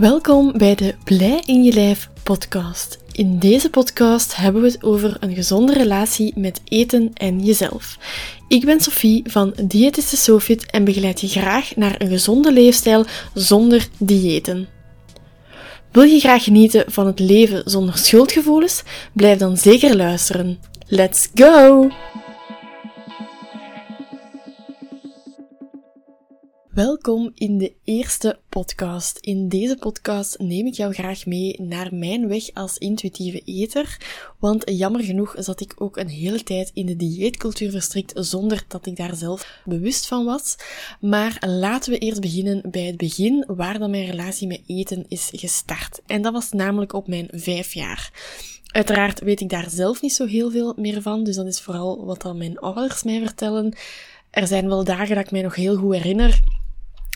Welkom bij de Blij in je lijf podcast. In deze podcast hebben we het over een gezonde relatie met eten en jezelf. Ik ben Sophie van Diëtiste Sofit en begeleid je graag naar een gezonde leefstijl zonder diëten. Wil je graag genieten van het leven zonder schuldgevoelens? Blijf dan zeker luisteren. Let's go! Welkom in de eerste podcast. In deze podcast neem ik jou graag mee naar mijn weg als intuïtieve eter, want jammer genoeg zat ik ook een hele tijd in de dieetcultuur verstrikt zonder dat ik daar zelf bewust van was. Maar laten we eerst beginnen bij het begin waar dan mijn relatie met eten is gestart. En dat was namelijk op mijn vijf jaar. Uiteraard weet ik daar zelf niet zo heel veel meer van, dus dat is vooral wat dan mijn ouders mij vertellen. Er zijn wel dagen dat ik mij nog heel goed herinner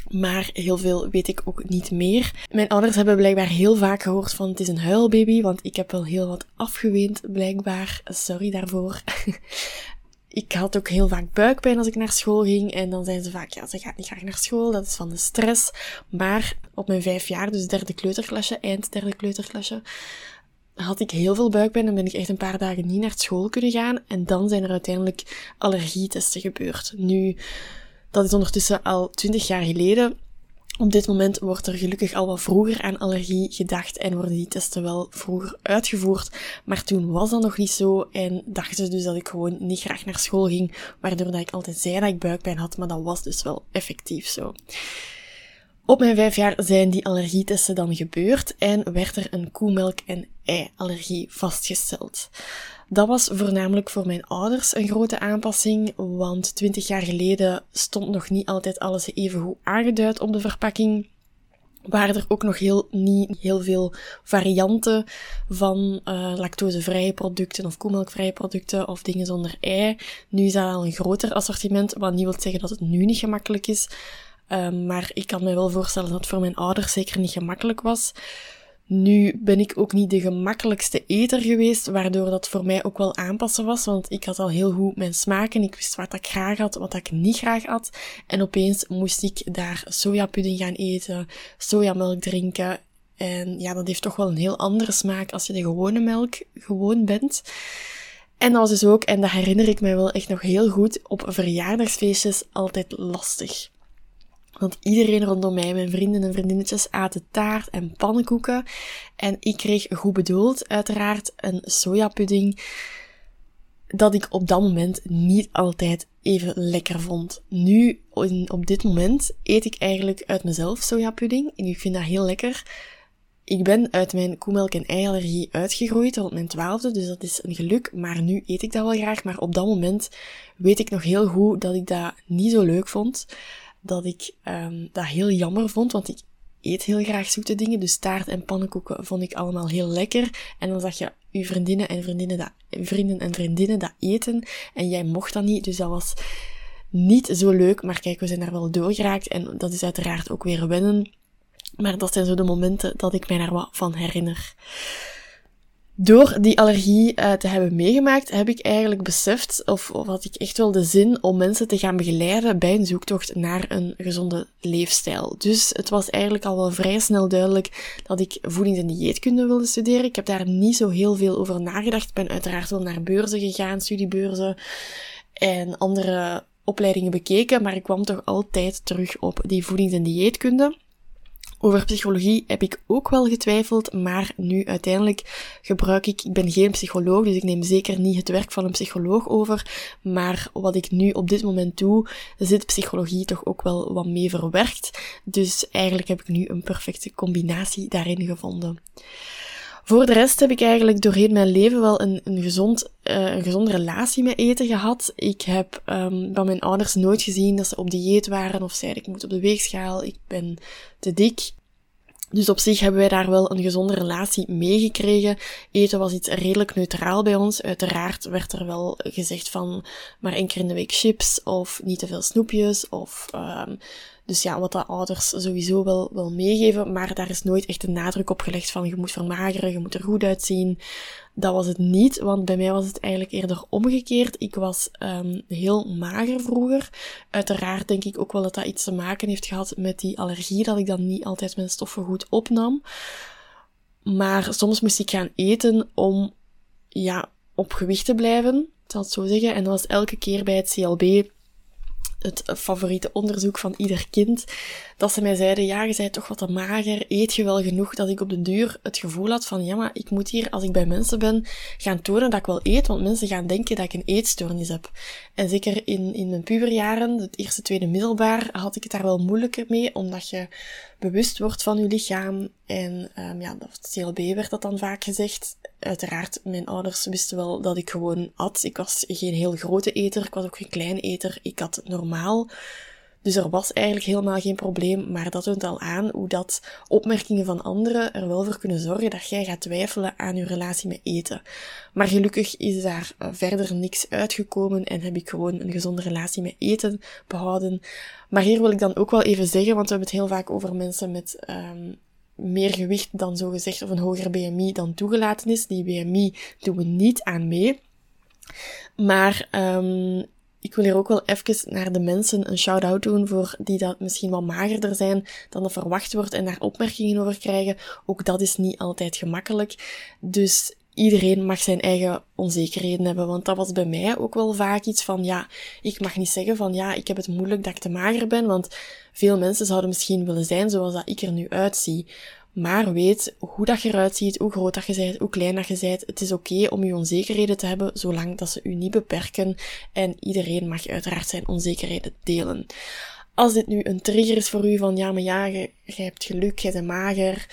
maar heel veel weet ik ook niet meer. Mijn ouders hebben blijkbaar heel vaak gehoord van het is een huilbaby, want ik heb wel heel wat afgeweend, blijkbaar. Sorry daarvoor. ik had ook heel vaak buikpijn als ik naar school ging. En dan zeiden ze vaak, ja, ze gaat niet graag naar school, dat is van de stress. Maar op mijn vijf jaar, dus derde kleuterklasje, eind derde kleuterklasje, had ik heel veel buikpijn en ben ik echt een paar dagen niet naar school kunnen gaan. En dan zijn er uiteindelijk allergietesten gebeurd. Nu, dat is ondertussen al twintig jaar geleden. Op dit moment wordt er gelukkig al wat vroeger aan allergie gedacht en worden die testen wel vroeger uitgevoerd. Maar toen was dat nog niet zo en dachten ze dus dat ik gewoon niet graag naar school ging, waardoor dat ik altijd zei dat ik buikpijn had, maar dat was dus wel effectief zo. Op mijn vijf jaar zijn die allergietesten dan gebeurd en werd er een koemelk- en ei-allergie vastgesteld. Dat was voornamelijk voor mijn ouders een grote aanpassing, want twintig jaar geleden stond nog niet altijd alles even goed aangeduid op de verpakking. Waren er ook nog heel, niet heel veel varianten van uh, lactosevrije producten of koemelkvrije producten of dingen zonder ei. Nu is dat al een groter assortiment, wat niet wil zeggen dat het nu niet gemakkelijk is. Um, maar ik kan me wel voorstellen dat het voor mijn ouders zeker niet gemakkelijk was. Nu ben ik ook niet de gemakkelijkste eter geweest, waardoor dat voor mij ook wel aanpassen was, want ik had al heel goed mijn smaken, ik wist wat ik graag had, wat ik niet graag had. En opeens moest ik daar sojapudding gaan eten, sojamelk drinken. En ja, dat heeft toch wel een heel andere smaak als je de gewone melk gewoon bent. En dat was dus ook, en dat herinner ik mij wel echt nog heel goed, op verjaardagsfeestjes altijd lastig. Want iedereen rondom mij, mijn vrienden en vriendinnetjes, aten taart en pannenkoeken. En ik kreeg goed bedoeld, uiteraard, een sojapudding dat ik op dat moment niet altijd even lekker vond. Nu, op dit moment, eet ik eigenlijk uit mezelf sojapudding. En ik vind dat heel lekker. Ik ben uit mijn koemelk- en eiallergie uitgegroeid rond mijn twaalfde, dus dat is een geluk. Maar nu eet ik dat wel graag. Maar op dat moment weet ik nog heel goed dat ik dat niet zo leuk vond dat ik um, dat heel jammer vond, want ik eet heel graag zoete dingen. Dus taart en pannenkoeken vond ik allemaal heel lekker. En dan zag je uw vriendinnen en vriendinnen dat, vrienden en vriendinnen dat eten. En jij mocht dat niet, dus dat was niet zo leuk. Maar kijk, we zijn daar wel doorgeraakt. En dat is uiteraard ook weer wennen. Maar dat zijn zo de momenten dat ik mij daar wat van herinner. Door die allergie uh, te hebben meegemaakt, heb ik eigenlijk beseft, of, of had ik echt wel de zin om mensen te gaan begeleiden bij een zoektocht naar een gezonde leefstijl. Dus het was eigenlijk al wel vrij snel duidelijk dat ik voedings- en dieetkunde wilde studeren. Ik heb daar niet zo heel veel over nagedacht. Ik ben uiteraard wel naar beurzen gegaan, studiebeurzen en andere opleidingen bekeken, maar ik kwam toch altijd terug op die voedings- en dieetkunde. Over psychologie heb ik ook wel getwijfeld, maar nu uiteindelijk gebruik ik, ik ben geen psycholoog, dus ik neem zeker niet het werk van een psycholoog over, maar wat ik nu op dit moment doe, zit psychologie toch ook wel wat mee verwerkt. Dus eigenlijk heb ik nu een perfecte combinatie daarin gevonden. Voor de rest heb ik eigenlijk doorheen mijn leven wel een, een, gezond, uh, een gezonde relatie met eten gehad. Ik heb um, van mijn ouders nooit gezien dat ze op dieet waren of zeiden ik moet op de weegschaal, ik ben te dik. Dus op zich hebben wij daar wel een gezonde relatie meegekregen. Eten was iets redelijk neutraal bij ons. Uiteraard werd er wel gezegd van maar één keer in de week chips of niet te veel snoepjes of um, dus ja, wat de ouders sowieso wel, wel meegeven, maar daar is nooit echt een nadruk op gelegd van je moet vermageren, je moet er goed uitzien. Dat was het niet, want bij mij was het eigenlijk eerder omgekeerd. Ik was um, heel mager vroeger. Uiteraard denk ik ook wel dat dat iets te maken heeft gehad met die allergie, dat ik dan niet altijd mijn stoffen goed opnam. Maar soms moest ik gaan eten om, ja, op gewicht te blijven, ik zal het zo zeggen. En dat was elke keer bij het CLB het favoriete onderzoek van ieder kind, dat ze mij zeiden, ja, je bent toch wat te mager, eet je wel genoeg, dat ik op de duur het gevoel had van, ja, maar ik moet hier, als ik bij mensen ben, gaan tonen dat ik wel eet, want mensen gaan denken dat ik een eetstoornis heb. En zeker in, in mijn puberjaren, het eerste, tweede middelbaar, had ik het daar wel moeilijker mee, omdat je bewust wordt van je lichaam. En um, ja, het CLB werd dat dan vaak gezegd. Uiteraard, mijn ouders wisten wel dat ik gewoon at. Ik was geen heel grote eter, ik was ook geen kleine eter. Ik had normaal. Dus er was eigenlijk helemaal geen probleem, maar dat toont al aan hoe dat opmerkingen van anderen er wel voor kunnen zorgen dat jij gaat twijfelen aan je relatie met eten. Maar gelukkig is daar eh, verder niks uitgekomen en heb ik gewoon een gezonde relatie met eten behouden. Maar hier wil ik dan ook wel even zeggen, want we hebben het heel vaak over mensen met um, meer gewicht dan zo gezegd of een hoger BMI dan toegelaten is. Die BMI doen we niet aan mee. Maar um, ik wil hier ook wel even naar de mensen een shout-out doen voor die dat misschien wat magerder zijn dan er verwacht wordt en daar opmerkingen over krijgen. Ook dat is niet altijd gemakkelijk. Dus iedereen mag zijn eigen onzekerheden hebben, want dat was bij mij ook wel vaak iets van, ja, ik mag niet zeggen van, ja, ik heb het moeilijk dat ik te mager ben, want veel mensen zouden misschien willen zijn zoals dat ik er nu uitzie. Maar weet hoe dat je eruit ziet, hoe groot dat je bent, hoe klein dat je bent. Het is oké om je onzekerheden te hebben, zolang dat ze u niet beperken. En iedereen mag uiteraard zijn onzekerheden delen. Als dit nu een trigger is voor u van, ja, maar ja, je, hebt geluk, je bent mager.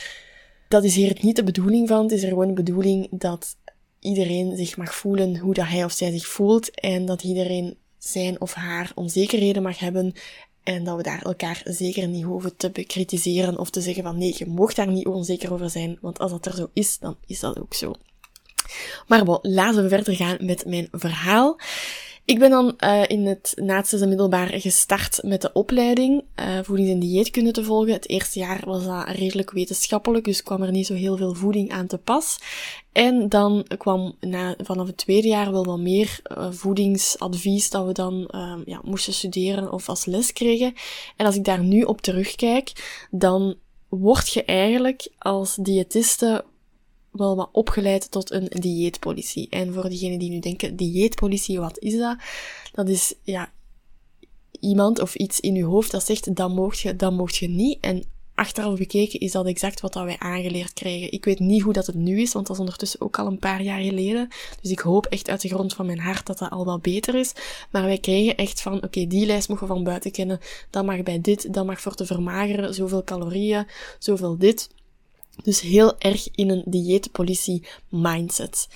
Dat is hier niet de bedoeling van. Het is er gewoon de bedoeling dat iedereen zich mag voelen hoe dat hij of zij zich voelt. En dat iedereen zijn of haar onzekerheden mag hebben en dat we daar elkaar zeker niet hoeven te bekritiseren of te zeggen van nee, je mocht daar niet onzeker over zijn, want als dat er zo is, dan is dat ook zo. Maar bon, laten we verder gaan met mijn verhaal. Ik ben dan uh, in het naast middelbaar gestart met de opleiding uh, voedings- en dieetkunde te volgen. Het eerste jaar was dat redelijk wetenschappelijk, dus kwam er niet zo heel veel voeding aan te pas. En dan kwam na, vanaf het tweede jaar wel wat meer uh, voedingsadvies dat we dan ja, moesten studeren of als les kregen. En als ik daar nu op terugkijk, dan word je eigenlijk als diëtiste wel wat opgeleid tot een dieetpolitie. En voor diegenen die nu denken, dieetpolitie, wat is dat? Dat is, ja, iemand of iets in je hoofd dat zegt, dat mocht je, dat mocht je niet. En achteraf bekeken is dat exact wat dat wij aangeleerd krijgen. Ik weet niet hoe dat het nu is, want dat is ondertussen ook al een paar jaar geleden. Dus ik hoop echt uit de grond van mijn hart dat dat al wat beter is. Maar wij kregen echt van, oké, die lijst mogen we van buiten kennen. Dat mag bij dit, dat mag voor te vermageren, zoveel calorieën, zoveel dit. Dus heel erg in een dieetpolitie mindset.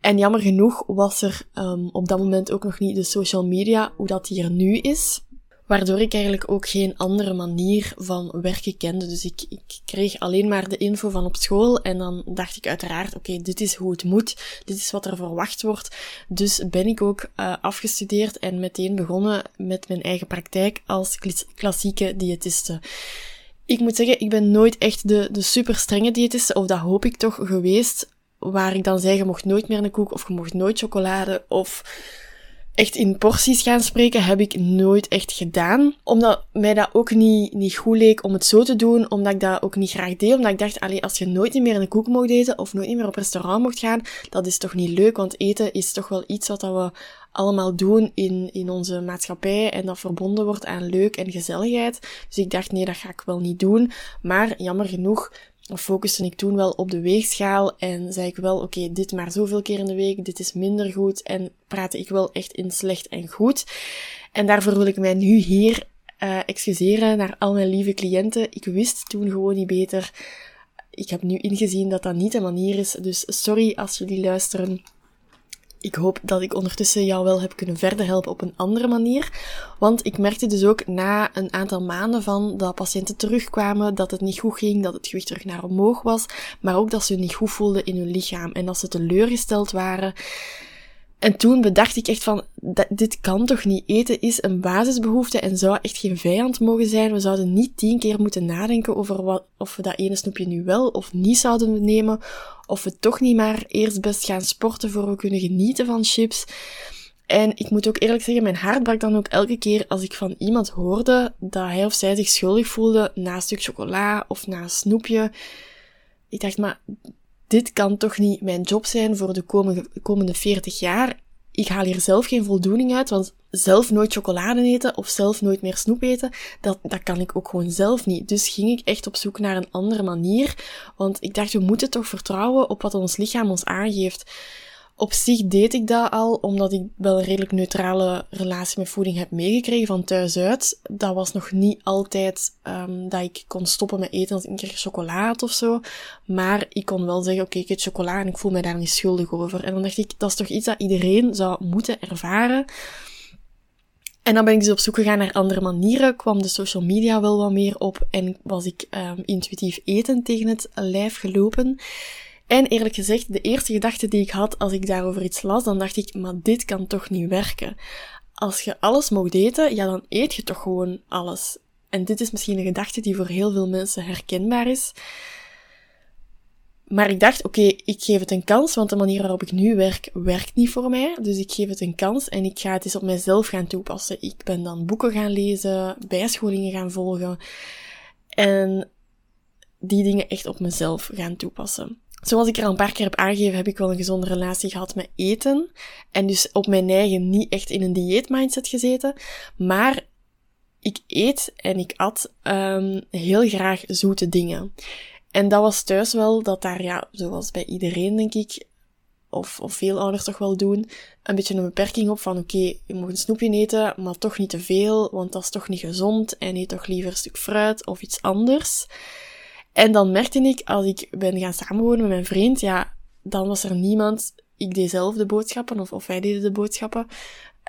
En jammer genoeg was er um, op dat moment ook nog niet de social media, hoe dat hier nu is. Waardoor ik eigenlijk ook geen andere manier van werken kende. Dus ik, ik kreeg alleen maar de info van op school. En dan dacht ik uiteraard, oké, dit is hoe het moet. Dit is wat er verwacht wordt. Dus ben ik ook uh, afgestudeerd en meteen begonnen met mijn eigen praktijk als klassieke diëtiste. Ik moet zeggen, ik ben nooit echt de, de super strenge diëtiste, of dat hoop ik toch geweest, waar ik dan zeg, je mocht nooit meer een koek, of je mocht nooit chocolade, of echt in porties gaan spreken, heb ik nooit echt gedaan. Omdat mij dat ook niet, niet goed leek om het zo te doen, omdat ik dat ook niet graag deed, omdat ik dacht, als je nooit meer een koek mocht eten, of nooit meer op restaurant mocht gaan, dat is toch niet leuk, want eten is toch wel iets wat we allemaal doen in, in onze maatschappij en dat verbonden wordt aan leuk en gezelligheid. Dus ik dacht, nee, dat ga ik wel niet doen. Maar jammer genoeg focuste ik toen wel op de weegschaal en zei ik wel, oké, dit maar zoveel keer in de week, dit is minder goed en praatte ik wel echt in slecht en goed. En daarvoor wil ik mij nu hier uh, excuseren naar al mijn lieve cliënten. Ik wist toen gewoon niet beter. Ik heb nu ingezien dat dat niet de manier is, dus sorry als jullie luisteren ik hoop dat ik ondertussen jou wel heb kunnen verder helpen op een andere manier. Want ik merkte dus ook na een aantal maanden van dat patiënten terugkwamen, dat het niet goed ging, dat het gewicht terug naar omhoog was, maar ook dat ze niet goed voelden in hun lichaam en dat ze teleurgesteld waren. En toen bedacht ik echt van, dit kan toch niet? Eten is een basisbehoefte en zou echt geen vijand mogen zijn. We zouden niet tien keer moeten nadenken over wat, of we dat ene snoepje nu wel of niet zouden nemen. Of we toch niet maar eerst best gaan sporten voor we kunnen genieten van chips. En ik moet ook eerlijk zeggen, mijn hart brak dan ook elke keer als ik van iemand hoorde dat hij of zij zich schuldig voelde na een stuk chocola of na een snoepje. Ik dacht, maar dit kan toch niet mijn job zijn voor de komende, komende 40 jaar. Ik haal hier zelf geen voldoening uit, want zelf nooit chocolade eten of zelf nooit meer snoep eten, dat, dat kan ik ook gewoon zelf niet. Dus ging ik echt op zoek naar een andere manier, want ik dacht, we moeten toch vertrouwen op wat ons lichaam ons aangeeft. Op zich deed ik dat al, omdat ik wel een redelijk neutrale relatie met voeding heb meegekregen van thuis uit. Dat was nog niet altijd um, dat ik kon stoppen met eten als ik een keer chocola of zo. Maar ik kon wel zeggen, oké, ik eet chocola en ik voel me daar niet schuldig over. En dan dacht ik, dat is toch iets dat iedereen zou moeten ervaren. En dan ben ik dus op zoek gegaan naar andere manieren, kwam de social media wel wat meer op en was ik um, intuïtief eten tegen het lijf gelopen. En eerlijk gezegd, de eerste gedachte die ik had als ik daarover iets las, dan dacht ik, maar dit kan toch niet werken. Als je alles mocht eten, ja, dan eet je toch gewoon alles. En dit is misschien een gedachte die voor heel veel mensen herkenbaar is. Maar ik dacht, oké, ik geef het een kans, want de manier waarop ik nu werk, werkt niet voor mij. Dus ik geef het een kans en ik ga het eens op mijzelf gaan toepassen. Ik ben dan boeken gaan lezen, bijscholingen gaan volgen. En die dingen echt op mezelf gaan toepassen. Zoals ik er al een paar keer heb aangegeven, heb ik wel een gezonde relatie gehad met eten. En dus op mijn eigen niet echt in een dieetmindset gezeten. Maar ik eet en ik at um, heel graag zoete dingen. En dat was thuis wel dat daar, ja, zoals bij iedereen denk ik, of, of veel ouders toch wel doen, een beetje een beperking op van oké, je mag een snoepje eten, maar toch niet te veel, want dat is toch niet gezond en eet toch liever een stuk fruit of iets anders. En dan merkte ik, als ik ben gaan samenwonen met mijn vriend, ja, dan was er niemand, ik deed zelf de boodschappen, of, of wij deden de boodschappen.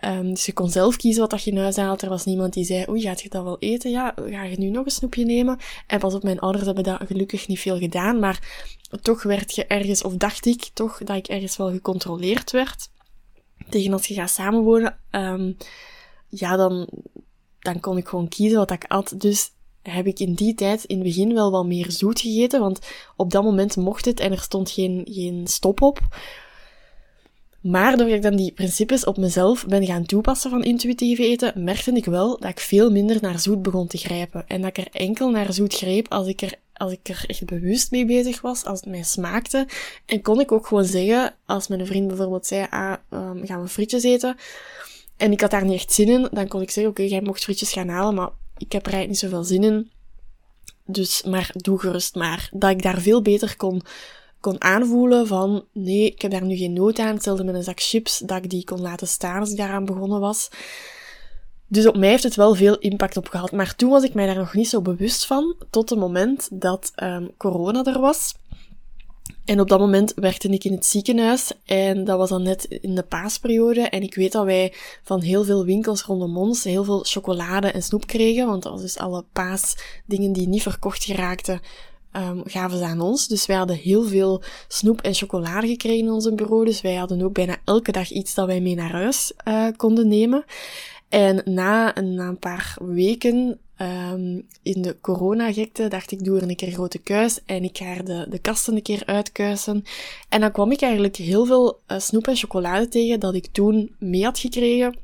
Um, dus je kon zelf kiezen wat dat je in huis haalt. Er was niemand die zei, oei, gaat je dat wel eten? Ja, ga je nu nog een snoepje nemen? En pas op, mijn ouders hebben dat gelukkig niet veel gedaan, maar toch werd je ergens, of dacht ik toch, dat ik ergens wel gecontroleerd werd. Tegen als je gaat samenwonen, um, ja, dan, dan kon ik gewoon kiezen wat ik at. Dus heb ik in die tijd in het begin wel wat meer zoet gegeten, want op dat moment mocht het en er stond geen, geen stop op. Maar doordat ik dan die principes op mezelf ben gaan toepassen van intuïtief eten, merkte ik wel dat ik veel minder naar zoet begon te grijpen. En dat ik er enkel naar zoet greep als ik er, als ik er echt bewust mee bezig was, als het mij smaakte. En kon ik ook gewoon zeggen, als mijn vriend bijvoorbeeld zei, ah, um, gaan we frietjes eten? En ik had daar niet echt zin in, dan kon ik zeggen, oké, jij mocht frietjes gaan halen, maar ik heb er eigenlijk niet zoveel zin in. Dus, maar doe gerust maar. Dat ik daar veel beter kon, kon aanvoelen van, nee, ik heb daar nu geen nood aan. Hetzelfde met een zak chips, dat ik die kon laten staan als ik daaraan begonnen was. Dus op mij heeft het wel veel impact op gehad. Maar toen was ik mij daar nog niet zo bewust van, tot het moment dat um, corona er was. En op dat moment werkte ik in het ziekenhuis en dat was dan net in de paasperiode. En ik weet dat wij van heel veel winkels rondom ons heel veel chocolade en snoep kregen, want dat was dus alle paasdingen die niet verkocht geraakten, um, gaven ze aan ons. Dus wij hadden heel veel snoep en chocolade gekregen in onze bureau. Dus wij hadden ook bijna elke dag iets dat wij mee naar huis uh, konden nemen. En na een paar weken Um, in de coronagekte dacht ik, doe er een keer grote kuis en ik ga de, de kasten een keer uitkuisen. En dan kwam ik eigenlijk heel veel uh, snoep en chocolade tegen dat ik toen mee had gekregen,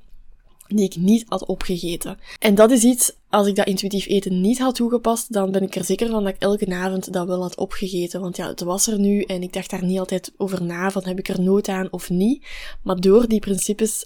die ik niet had opgegeten. En dat is iets, als ik dat intuïtief eten niet had toegepast, dan ben ik er zeker van dat ik elke avond dat wel had opgegeten. Want ja, het was er nu en ik dacht daar niet altijd over na van heb ik er nood aan of niet. Maar door die principes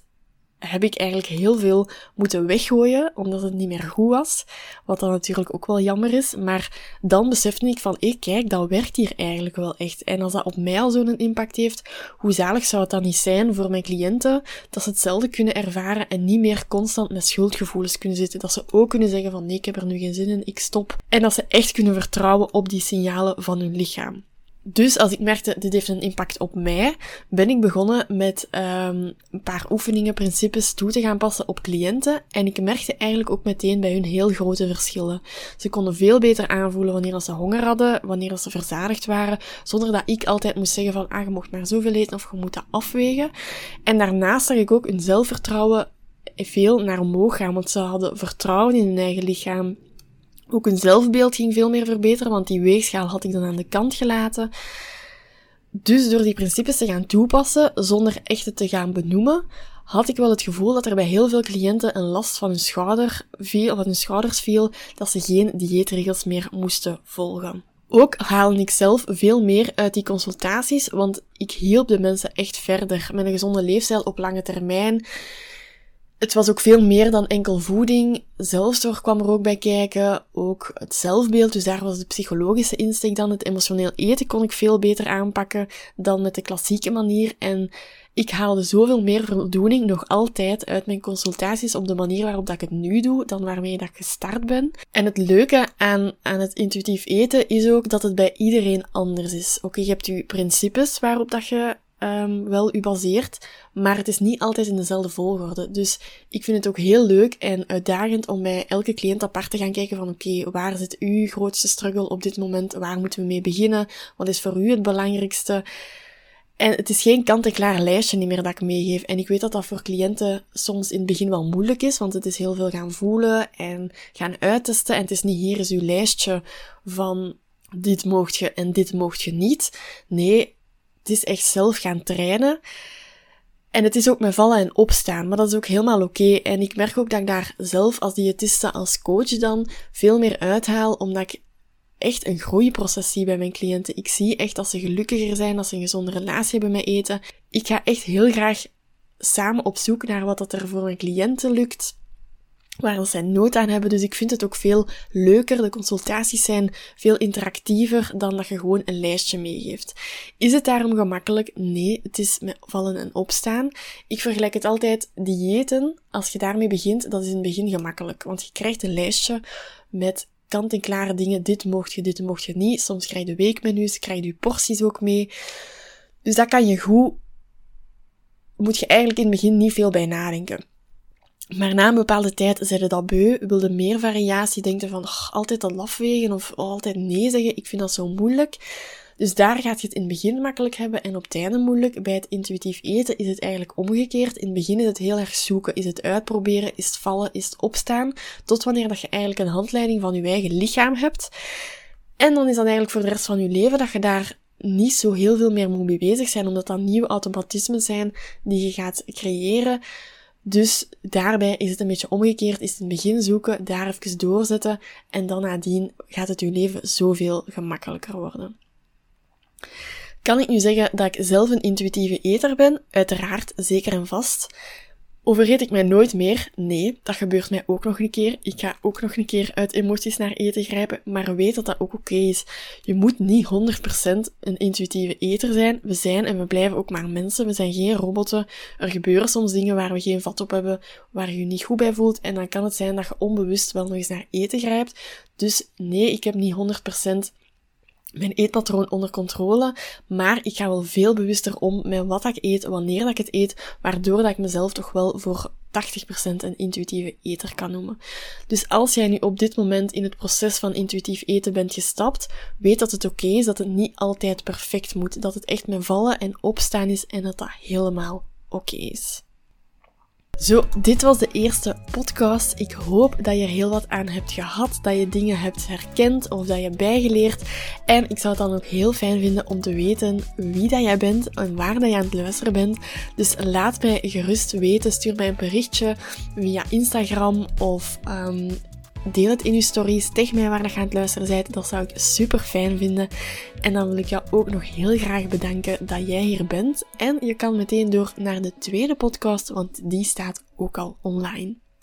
heb ik eigenlijk heel veel moeten weggooien, omdat het niet meer goed was. Wat dan natuurlijk ook wel jammer is. Maar dan besefte ik van, hé, kijk, dat werkt hier eigenlijk wel echt. En als dat op mij al zo'n impact heeft, hoe zalig zou het dan niet zijn voor mijn cliënten, dat ze hetzelfde kunnen ervaren en niet meer constant met schuldgevoelens kunnen zitten. Dat ze ook kunnen zeggen van, nee, ik heb er nu geen zin in, ik stop. En dat ze echt kunnen vertrouwen op die signalen van hun lichaam. Dus als ik merkte, dit heeft een impact op mij, ben ik begonnen met um, een paar oefeningen, principes toe te gaan passen op cliënten. En ik merkte eigenlijk ook meteen bij hun heel grote verschillen. Ze konden veel beter aanvoelen wanneer ze honger hadden, wanneer ze verzadigd waren, zonder dat ik altijd moest zeggen van, ah, je mocht maar zoveel eten of je moet dat afwegen. En daarnaast zag ik ook hun zelfvertrouwen veel naar omhoog gaan, want ze hadden vertrouwen in hun eigen lichaam. Ook hun zelfbeeld ging veel meer verbeteren, want die weegschaal had ik dan aan de kant gelaten. Dus door die principes te gaan toepassen, zonder echt te gaan benoemen, had ik wel het gevoel dat er bij heel veel cliënten een last van hun schouder viel, van hun schouders viel, dat ze geen dieetregels meer moesten volgen. Ook haalde ik zelf veel meer uit die consultaties, want ik hielp de mensen echt verder met een gezonde leefstijl op lange termijn het was ook veel meer dan enkel voeding. Zelfzorg kwam er ook bij kijken. Ook het zelfbeeld. Dus daar was de psychologische insteek dan. Het emotioneel eten kon ik veel beter aanpakken dan met de klassieke manier. En ik haalde zoveel meer voldoening nog altijd uit mijn consultaties op de manier waarop dat ik het nu doe dan waarmee dat ik gestart ben. En het leuke aan, aan het intuïtief eten is ook dat het bij iedereen anders is. Oké, je hebt je principes waarop dat je um, wel u baseert, maar het is niet altijd in dezelfde volgorde. Dus ik vind het ook heel leuk en uitdagend om bij elke cliënt apart te gaan kijken van oké, waar zit uw grootste struggle op dit moment? Waar moeten we mee beginnen? Wat is voor u het belangrijkste? En het is geen kant-en-klaar lijstje niet meer dat ik meegeef. En ik weet dat dat voor cliënten soms in het begin wel moeilijk is, want het is heel veel gaan voelen en gaan uittesten. En het is niet hier is uw lijstje van dit moogt je en dit moogt je niet. Nee, het is echt zelf gaan trainen. En het is ook met vallen en opstaan, maar dat is ook helemaal oké. En ik merk ook dat ik daar zelf als diëtiste, als coach dan veel meer uithaal, omdat ik echt een groeiproces zie bij mijn cliënten. Ik zie echt dat ze gelukkiger zijn, dat ze een gezonde relatie hebben met eten. Ik ga echt heel graag samen op zoek naar wat dat er voor mijn cliënten lukt waar zij nood aan hebben. Dus ik vind het ook veel leuker. De consultaties zijn veel interactiever dan dat je gewoon een lijstje meegeeft. Is het daarom gemakkelijk? Nee, het is met vallen en opstaan. Ik vergelijk het altijd diëten. Als je daarmee begint, dat is in het begin gemakkelijk. Want je krijgt een lijstje met kant-en-klare dingen. Dit mocht je, dit mocht je niet. Soms krijg je weekmenu's, krijg je porties ook mee. Dus dat kan je goed, moet je eigenlijk in het begin niet veel bij nadenken. Maar na een bepaalde tijd zeiden dat beu, wilde meer variatie, denkte van oh, altijd dat afwegen of altijd nee zeggen, ik vind dat zo moeilijk. Dus daar gaat je het in het begin makkelijk hebben en op het einde moeilijk. Bij het intuïtief eten is het eigenlijk omgekeerd. In het begin is het heel erg zoeken, is het uitproberen, is het vallen, is het opstaan, tot wanneer dat je eigenlijk een handleiding van je eigen lichaam hebt. En dan is dat eigenlijk voor de rest van je leven dat je daar niet zo heel veel meer moet mee bezig zijn, omdat dat nieuwe automatismen zijn die je gaat creëren. Dus daarbij is het een beetje omgekeerd, is het in begin zoeken, daar even doorzetten en dan nadien gaat het uw leven zoveel gemakkelijker worden. Kan ik nu zeggen dat ik zelf een intuïtieve eter ben? Uiteraard, zeker en vast. Overeet ik mij nooit meer? Nee, dat gebeurt mij ook nog een keer. Ik ga ook nog een keer uit emoties naar eten grijpen, maar weet dat dat ook oké is. Je moet niet 100% een intuïtieve eter zijn. We zijn en we blijven ook maar mensen. We zijn geen robotten. Er gebeuren soms dingen waar we geen vat op hebben, waar je je niet goed bij voelt. En dan kan het zijn dat je onbewust wel nog eens naar eten grijpt. Dus nee, ik heb niet 100% mijn eetpatroon onder controle, maar ik ga wel veel bewuster om met wat ik eet, wanneer dat ik het eet, waardoor dat ik mezelf toch wel voor 80% een intuïtieve eter kan noemen. Dus als jij nu op dit moment in het proces van intuïtief eten bent gestapt, weet dat het oké is, dat het niet altijd perfect moet, dat het echt met vallen en opstaan is en dat dat helemaal oké is. Zo, dit was de eerste podcast. Ik hoop dat je er heel wat aan hebt gehad, dat je dingen hebt herkend of dat je bijgeleerd. En ik zou het dan ook heel fijn vinden om te weten wie dat jij bent en waar dat je aan het luisteren bent. Dus laat mij gerust weten, stuur mij een berichtje via Instagram of um, Deel het in je stories. Tag mij waar je aan het luisteren bent. Dat zou ik super fijn vinden. En dan wil ik jou ook nog heel graag bedanken dat jij hier bent. En je kan meteen door naar de tweede podcast, want die staat ook al online.